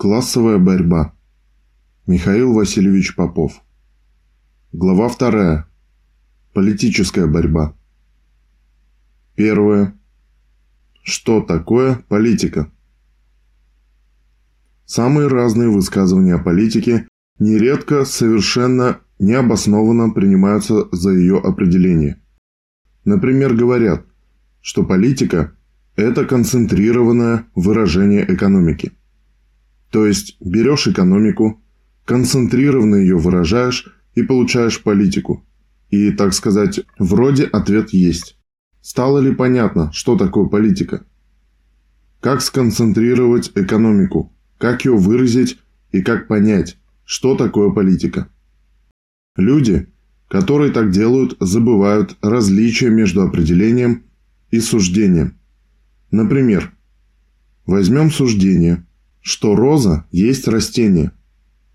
Классовая борьба. Михаил Васильевич Попов. Глава вторая. Политическая борьба. Первое. Что такое политика? Самые разные высказывания о политике нередко совершенно необоснованно принимаются за ее определение. Например, говорят, что политика – это концентрированное выражение экономики – то есть берешь экономику, концентрированно ее выражаешь и получаешь политику. И, так сказать, вроде ответ есть. Стало ли понятно, что такое политика? Как сконцентрировать экономику? Как ее выразить и как понять, что такое политика? Люди, которые так делают, забывают различия между определением и суждением. Например, возьмем суждение – что роза есть растение.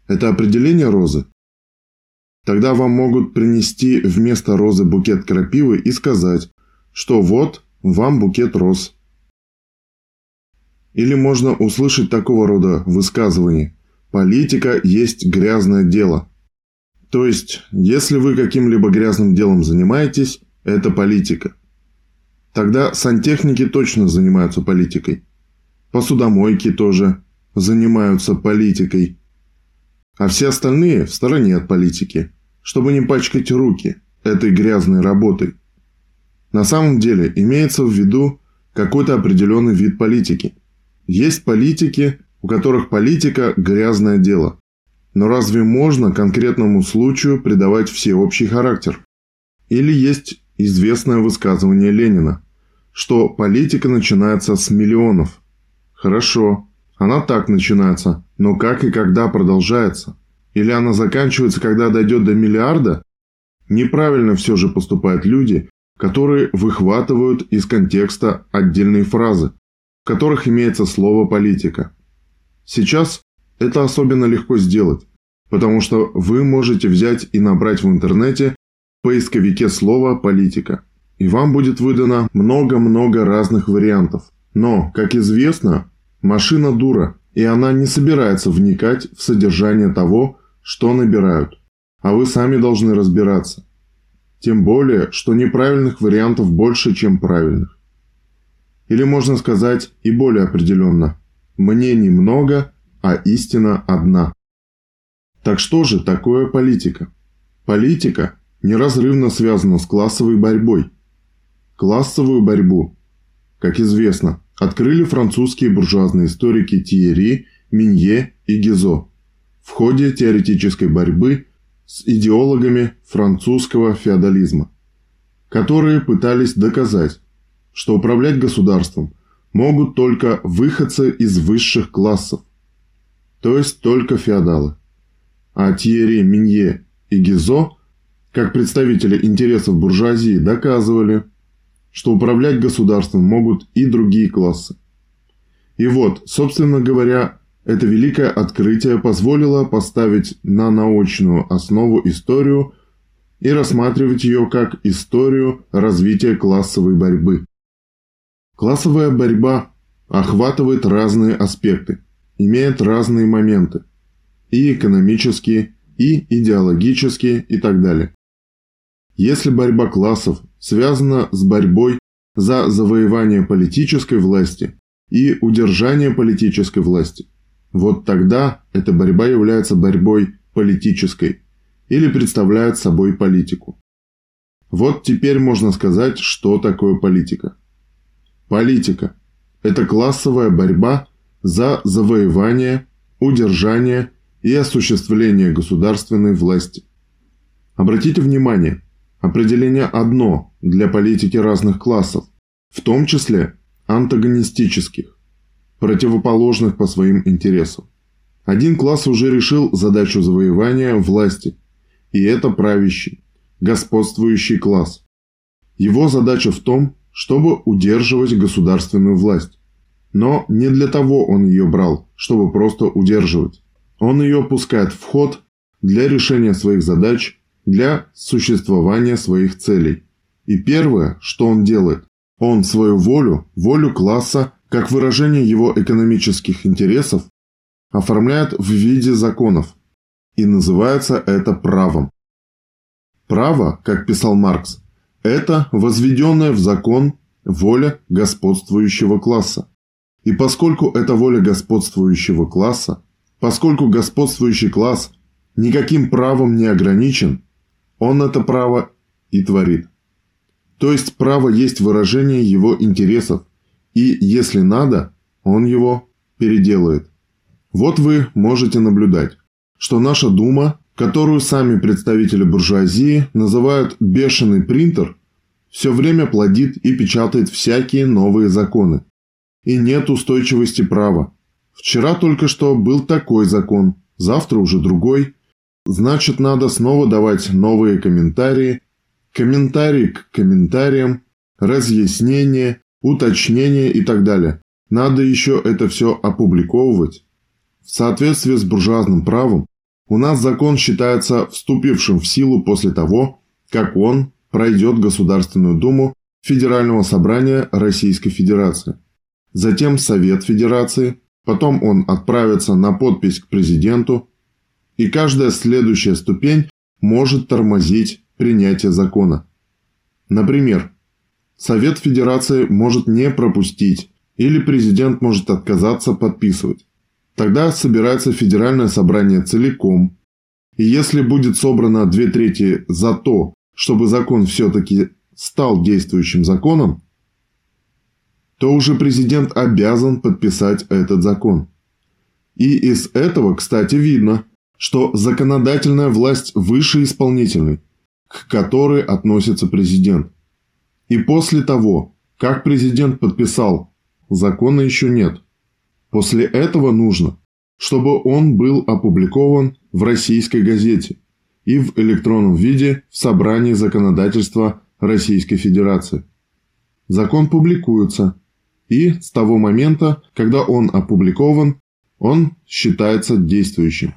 Это определение розы. Тогда вам могут принести вместо розы букет крапивы и сказать, что вот вам букет роз. Или можно услышать такого рода высказывание «политика есть грязное дело». То есть, если вы каким-либо грязным делом занимаетесь, это политика. Тогда сантехники точно занимаются политикой. Посудомойки тоже занимаются политикой, а все остальные в стороне от политики, чтобы не пачкать руки этой грязной работой. На самом деле имеется в виду какой-то определенный вид политики. Есть политики, у которых политика – грязное дело. Но разве можно конкретному случаю придавать всеобщий характер? Или есть известное высказывание Ленина, что политика начинается с миллионов. Хорошо, она так начинается, но как и когда продолжается? Или она заканчивается, когда дойдет до миллиарда? Неправильно все же поступают люди, которые выхватывают из контекста отдельные фразы, в которых имеется слово «политика». Сейчас это особенно легко сделать, потому что вы можете взять и набрать в интернете в поисковике слово «политика», и вам будет выдано много-много разных вариантов. Но, как известно, Машина дура, и она не собирается вникать в содержание того, что набирают. А вы сами должны разбираться. Тем более, что неправильных вариантов больше, чем правильных. Или можно сказать и более определенно. Мнений много, а истина одна. Так что же такое политика? Политика неразрывно связана с классовой борьбой. Классовую борьбу, как известно, открыли французские буржуазные историки Тиери, Минье и Гизо в ходе теоретической борьбы с идеологами французского феодализма, которые пытались доказать, что управлять государством могут только выходцы из высших классов, то есть только феодалы. А Тьерри, Минье и Гизо, как представители интересов буржуазии, доказывали – что управлять государством могут и другие классы. И вот, собственно говоря, это великое открытие позволило поставить на научную основу историю и рассматривать ее как историю развития классовой борьбы. Классовая борьба охватывает разные аспекты, имеет разные моменты – и экономические, и идеологические и так далее. Если борьба классов связана с борьбой за завоевание политической власти и удержание политической власти, вот тогда эта борьба является борьбой политической или представляет собой политику. Вот теперь можно сказать, что такое политика. Политика – это классовая борьба за завоевание, удержание и осуществление государственной власти. Обратите внимание, Определение одно для политики разных классов, в том числе антагонистических, противоположных по своим интересам. Один класс уже решил задачу завоевания власти, и это правящий, господствующий класс. Его задача в том, чтобы удерживать государственную власть. Но не для того он ее брал, чтобы просто удерживать. Он ее пускает в ход для решения своих задач для существования своих целей. И первое, что он делает, он свою волю, волю класса, как выражение его экономических интересов, оформляют в виде законов, и называется это правом. Право, как писал Маркс, это возведенная в закон воля господствующего класса. И поскольку это воля господствующего класса, поскольку господствующий класс никаким правом не ограничен, он это право и творит. То есть право есть выражение его интересов, и если надо, он его переделает. Вот вы можете наблюдать, что наша Дума, которую сами представители буржуазии называют «бешеный принтер», все время плодит и печатает всякие новые законы. И нет устойчивости права. Вчера только что был такой закон, завтра уже другой. Значит, надо снова давать новые комментарии, комментарии к комментариям, разъяснения, уточнения и так далее. Надо еще это все опубликовывать. В соответствии с буржуазным правом, у нас закон считается вступившим в силу после того, как он пройдет Государственную Думу Федерального собрания Российской Федерации. Затем Совет Федерации, потом он отправится на подпись к президенту, и каждая следующая ступень может тормозить принятие закона. Например, Совет Федерации может не пропустить или президент может отказаться подписывать. Тогда собирается федеральное собрание целиком. И если будет собрано две трети за то, чтобы закон все-таки стал действующим законом, то уже президент обязан подписать этот закон. И из этого, кстати, видно, что законодательная власть выше исполнительной, к которой относится президент. И после того, как президент подписал, закона еще нет. После этого нужно, чтобы он был опубликован в российской газете и в электронном виде в собрании законодательства Российской Федерации. Закон публикуется, и с того момента, когда он опубликован, он считается действующим.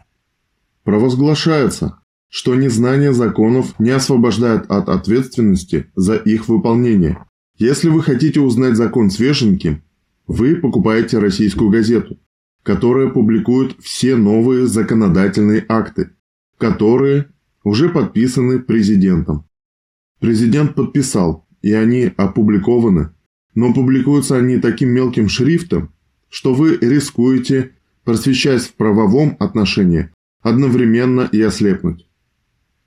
Провозглашается, что незнание законов не освобождает от ответственности за их выполнение. Если вы хотите узнать закон свеженьким, вы покупаете российскую газету, которая публикует все новые законодательные акты, которые уже подписаны президентом. Президент подписал, и они опубликованы, но публикуются они таким мелким шрифтом, что вы рискуете, просвещаясь в правовом отношении, одновременно и ослепнуть.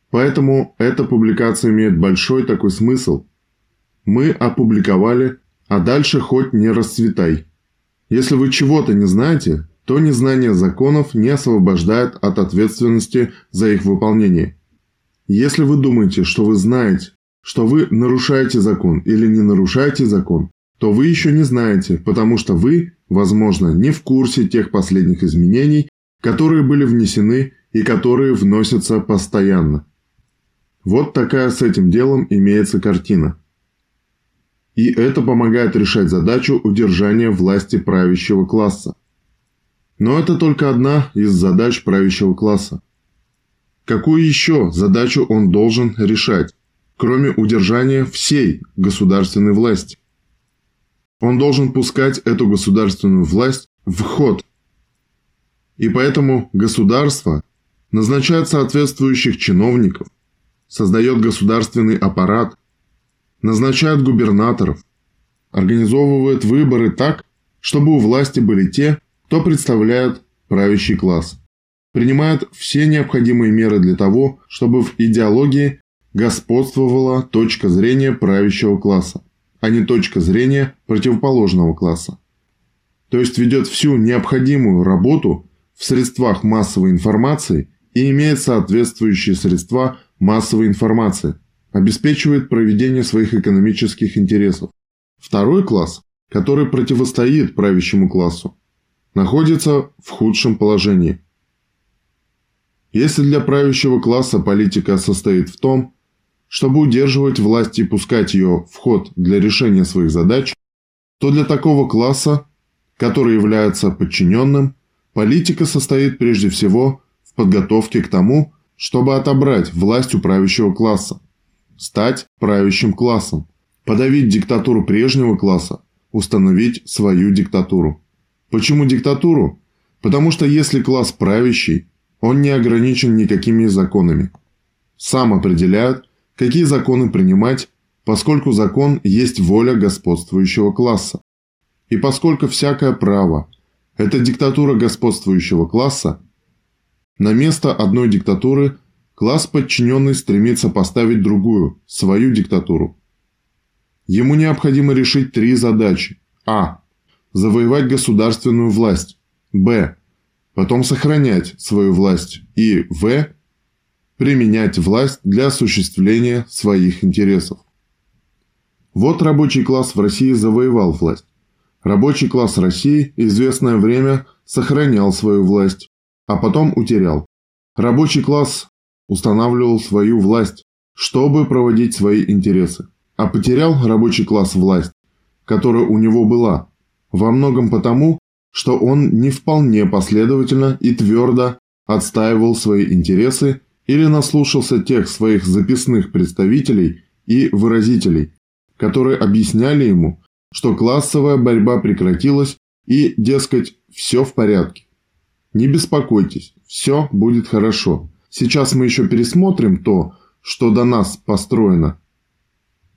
Поэтому эта публикация имеет большой такой смысл. Мы опубликовали, а дальше хоть не расцветай. Если вы чего-то не знаете, то незнание законов не освобождает от ответственности за их выполнение. Если вы думаете, что вы знаете, что вы нарушаете закон или не нарушаете закон, то вы еще не знаете, потому что вы, возможно, не в курсе тех последних изменений, которые были внесены и которые вносятся постоянно. Вот такая с этим делом имеется картина. И это помогает решать задачу удержания власти правящего класса. Но это только одна из задач правящего класса. Какую еще задачу он должен решать, кроме удержания всей государственной власти? Он должен пускать эту государственную власть в ход. И поэтому государство назначает соответствующих чиновников – создает государственный аппарат, назначает губернаторов, организовывает выборы так, чтобы у власти были те, кто представляет правящий класс, принимает все необходимые меры для того, чтобы в идеологии господствовала точка зрения правящего класса, а не точка зрения противоположного класса. То есть ведет всю необходимую работу в средствах массовой информации и имеет соответствующие средства массовой информации, обеспечивает проведение своих экономических интересов. Второй класс, который противостоит правящему классу, находится в худшем положении. Если для правящего класса политика состоит в том, чтобы удерживать власть и пускать ее в ход для решения своих задач, то для такого класса, который является подчиненным, политика состоит прежде всего в подготовке к тому, чтобы отобрать власть у правящего класса, стать правящим классом, подавить диктатуру прежнего класса, установить свою диктатуру. Почему диктатуру? Потому что если класс правящий, он не ограничен никакими законами. Сам определяет, какие законы принимать, поскольку закон есть воля господствующего класса. И поскольку всякое право – это диктатура господствующего класса, на место одной диктатуры класс подчиненный стремится поставить другую, свою диктатуру. Ему необходимо решить три задачи. А. Завоевать государственную власть. Б. Потом сохранять свою власть. И В. Применять власть для осуществления своих интересов. Вот рабочий класс в России завоевал власть. Рабочий класс России известное время сохранял свою власть, а потом утерял. Рабочий класс устанавливал свою власть, чтобы проводить свои интересы. А потерял рабочий класс власть, которая у него была, во многом потому, что он не вполне последовательно и твердо отстаивал свои интересы или наслушался тех своих записных представителей и выразителей, которые объясняли ему, что классовая борьба прекратилась и, дескать, все в порядке. Не беспокойтесь, все будет хорошо. Сейчас мы еще пересмотрим то, что до нас построено,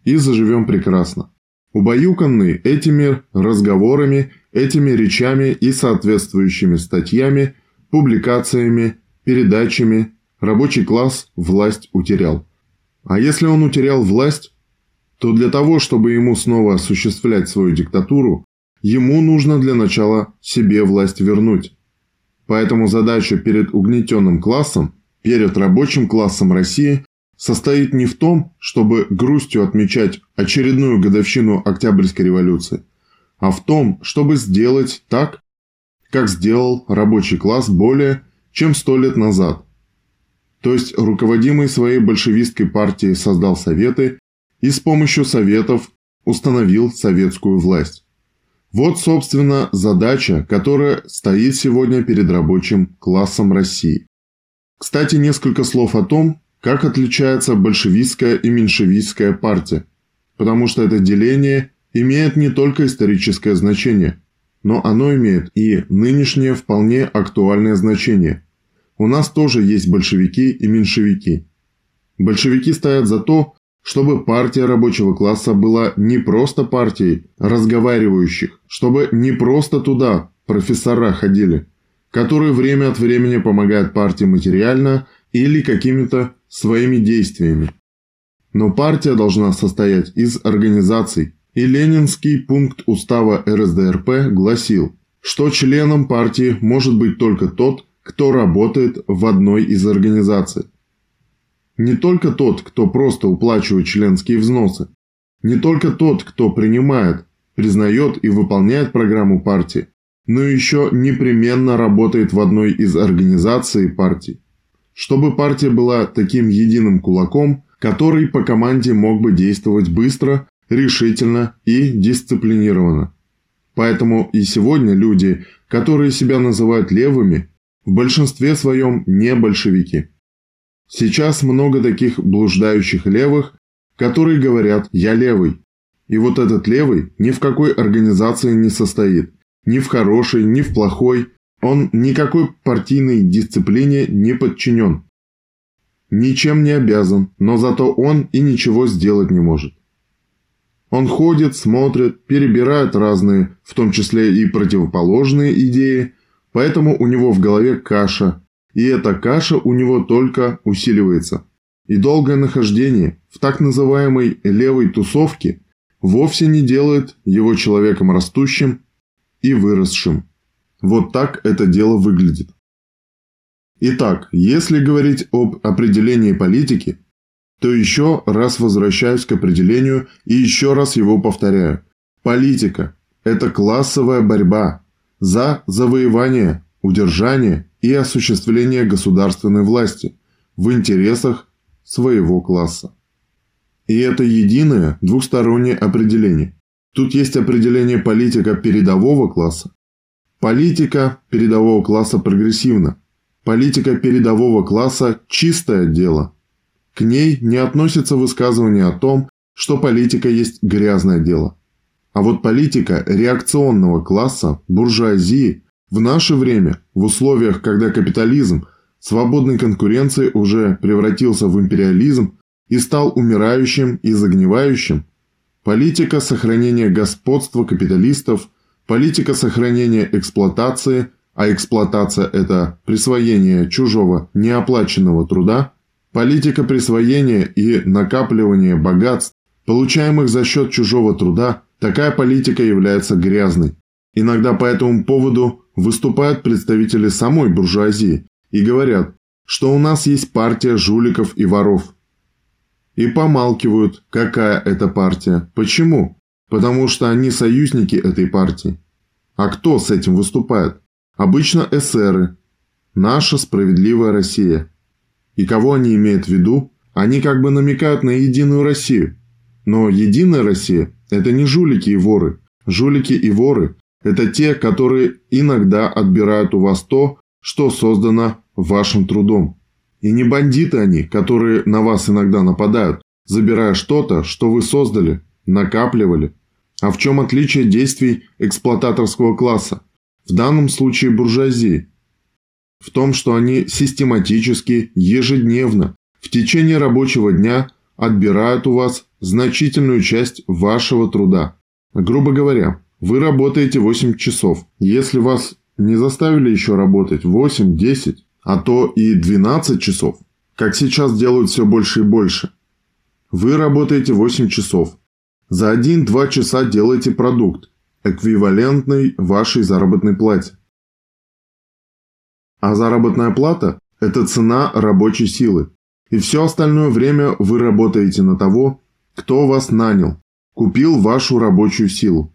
и заживем прекрасно. Убаюканный этими разговорами, этими речами и соответствующими статьями, публикациями, передачами, рабочий класс власть утерял. А если он утерял власть, то для того, чтобы ему снова осуществлять свою диктатуру, ему нужно для начала себе власть вернуть. Поэтому задача перед угнетенным классом, перед рабочим классом России состоит не в том, чтобы грустью отмечать очередную годовщину Октябрьской революции, а в том, чтобы сделать так, как сделал рабочий класс более чем сто лет назад. То есть руководимый своей большевистской партией создал советы и с помощью советов установил советскую власть. Вот, собственно, задача, которая стоит сегодня перед рабочим классом России. Кстати, несколько слов о том, как отличается большевистская и меньшевистская партия? Потому что это деление имеет не только историческое значение, но оно имеет и нынешнее вполне актуальное значение. У нас тоже есть большевики и меньшевики. Большевики стоят за то, чтобы партия рабочего класса была не просто партией разговаривающих, чтобы не просто туда профессора ходили, которые время от времени помогают партии материально или какими-то своими действиями. Но партия должна состоять из организаций, и ленинский пункт устава РСДРП гласил, что членом партии может быть только тот, кто работает в одной из организаций. Не только тот, кто просто уплачивает членские взносы, не только тот, кто принимает, признает и выполняет программу партии, но еще непременно работает в одной из организаций партии чтобы партия была таким единым кулаком, который по команде мог бы действовать быстро, решительно и дисциплинированно. Поэтому и сегодня люди, которые себя называют левыми, в большинстве своем не большевики. Сейчас много таких блуждающих левых, которые говорят «я левый». И вот этот левый ни в какой организации не состоит, ни в хорошей, ни в плохой, он никакой партийной дисциплине не подчинен. Ничем не обязан, но зато он и ничего сделать не может. Он ходит, смотрит, перебирает разные, в том числе и противоположные идеи, поэтому у него в голове каша, и эта каша у него только усиливается. И долгое нахождение в так называемой левой тусовке вовсе не делает его человеком растущим и выросшим. Вот так это дело выглядит. Итак, если говорить об определении политики, то еще раз возвращаюсь к определению и еще раз его повторяю. Политика – это классовая борьба за завоевание, удержание и осуществление государственной власти в интересах своего класса. И это единое двухстороннее определение. Тут есть определение политика передового класса Политика передового класса прогрессивна. Политика передового класса – чистое дело. К ней не относится высказывание о том, что политика есть грязное дело. А вот политика реакционного класса, буржуазии, В наше время, в условиях, когда капитализм свободной конкуренции уже превратился в империализм и стал умирающим и загнивающим, политика сохранения господства капиталистов, политика сохранения эксплуатации, а эксплуатация – это присвоение чужого неоплаченного труда, политика присвоения и накапливания богатств, получаемых за счет чужого труда, такая политика является грязной. Иногда по этому поводу выступают представители самой буржуазии и говорят, что у нас есть партия жуликов и воров. И помалкивают, какая это партия. Почему? Потому что они союзники этой партии. А кто с этим выступает? Обычно эсеры. Наша справедливая Россия. И кого они имеют в виду? Они как бы намекают на единую Россию. Но единая Россия – это не жулики и воры. Жулики и воры – это те, которые иногда отбирают у вас то, что создано вашим трудом. И не бандиты они, которые на вас иногда нападают, забирая что-то, что вы создали, накапливали. А в чем отличие действий эксплуататорского класса? В данном случае буржуазии. В том, что они систематически, ежедневно, в течение рабочего дня отбирают у вас значительную часть вашего труда. Грубо говоря, вы работаете 8 часов. Если вас не заставили еще работать 8, 10, а то и 12 часов, как сейчас делают все больше и больше. Вы работаете 8 часов. За 1-2 часа делаете продукт, эквивалентный вашей заработной плате. А заработная плата – это цена рабочей силы. И все остальное время вы работаете на того, кто вас нанял, купил вашу рабочую силу.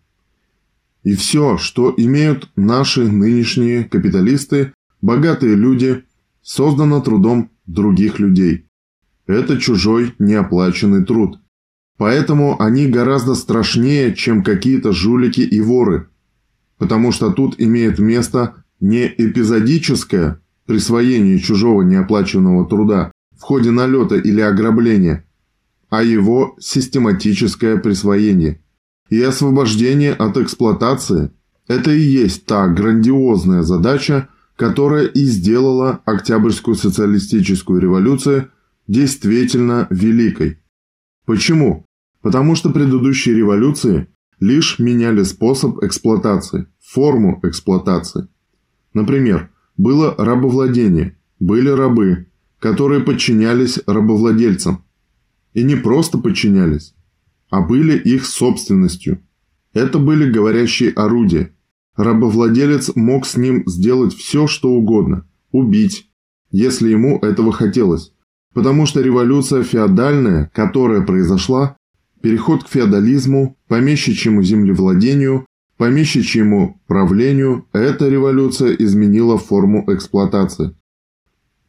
И все, что имеют наши нынешние капиталисты, богатые люди, создано трудом других людей. Это чужой неоплаченный труд. Поэтому они гораздо страшнее, чем какие-то жулики и воры. Потому что тут имеет место не эпизодическое присвоение чужого неоплаченного труда в ходе налета или ограбления, а его систематическое присвоение – и освобождение от эксплуатации – это и есть та грандиозная задача, которая и сделала Октябрьскую социалистическую революцию действительно великой. Почему? Потому что предыдущие революции лишь меняли способ эксплуатации, форму эксплуатации. Например, было рабовладение, были рабы, которые подчинялись рабовладельцам. И не просто подчинялись, а были их собственностью. Это были говорящие орудия. Рабовладелец мог с ним сделать все, что угодно. Убить, если ему этого хотелось. Потому что революция феодальная, которая произошла, переход к феодализму, помещичьему землевладению, помещичьему правлению, эта революция изменила форму эксплуатации.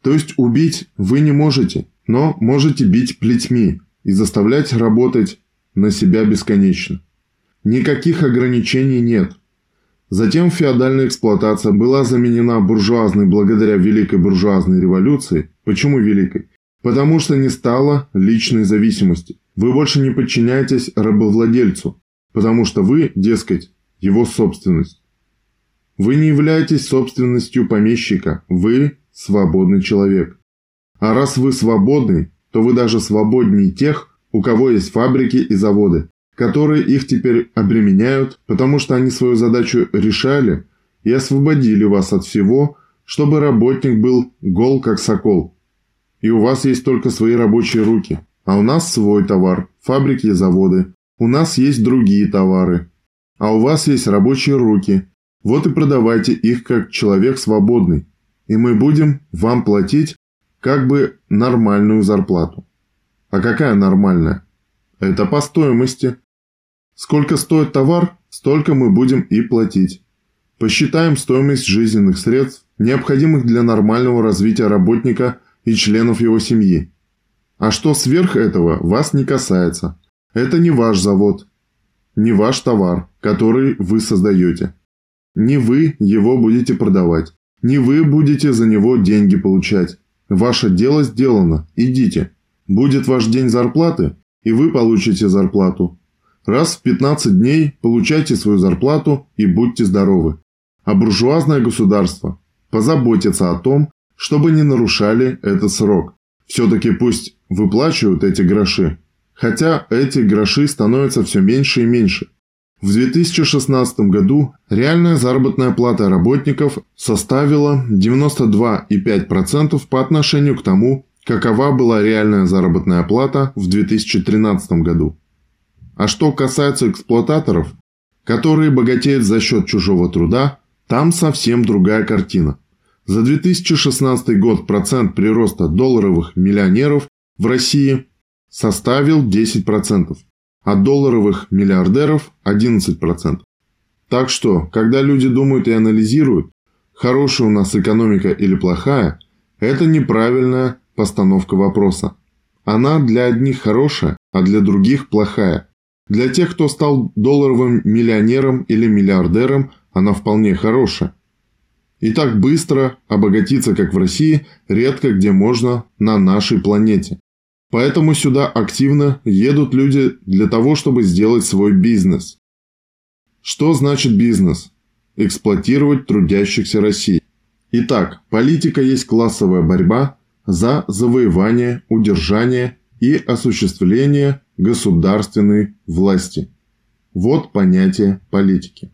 То есть убить вы не можете, но можете бить плетьми и заставлять работать на себя бесконечно. Никаких ограничений нет. Затем феодальная эксплуатация была заменена буржуазной благодаря Великой буржуазной революции. Почему Великой? Потому что не стало личной зависимости. Вы больше не подчиняетесь рабовладельцу, потому что вы, дескать, его собственность. Вы не являетесь собственностью помещика, вы свободный человек. А раз вы свободный, то вы даже свободнее тех, у кого есть фабрики и заводы, которые их теперь обременяют, потому что они свою задачу решали и освободили вас от всего, чтобы работник был гол как сокол. И у вас есть только свои рабочие руки, а у нас свой товар, фабрики и заводы. У нас есть другие товары, а у вас есть рабочие руки. Вот и продавайте их как человек свободный, и мы будем вам платить как бы нормальную зарплату. А какая нормальная? Это по стоимости. Сколько стоит товар, столько мы будем и платить. Посчитаем стоимость жизненных средств, необходимых для нормального развития работника и членов его семьи. А что сверх этого, вас не касается. Это не ваш завод, не ваш товар, который вы создаете. Не вы его будете продавать, не вы будете за него деньги получать. Ваше дело сделано, идите. Будет ваш день зарплаты, и вы получите зарплату. Раз в 15 дней получайте свою зарплату и будьте здоровы. а буржуазное государство позаботится о том, чтобы не нарушали этот срок. Все-таки пусть выплачивают эти гроши, хотя эти гроши становятся все меньше и меньше. В 2016 году реальная заработная плата работников составила 92,5% по отношению к тому, какова была реальная заработная плата в 2013 году. А что касается эксплуататоров, которые богатеют за счет чужого труда, там совсем другая картина. За 2016 год процент прироста долларовых миллионеров в России составил 10%, а долларовых миллиардеров 11%. Так что, когда люди думают и анализируют, хорошая у нас экономика или плохая, это неправильная постановка вопроса. Она для одних хорошая, а для других плохая. Для тех, кто стал долларовым миллионером или миллиардером, она вполне хорошая. И так быстро обогатиться, как в России, редко где можно на нашей планете. Поэтому сюда активно едут люди для того, чтобы сделать свой бизнес. Что значит бизнес? Эксплуатировать трудящихся России. Итак, политика есть классовая борьба за завоевание, удержание и осуществление государственной власти. Вот понятие политики.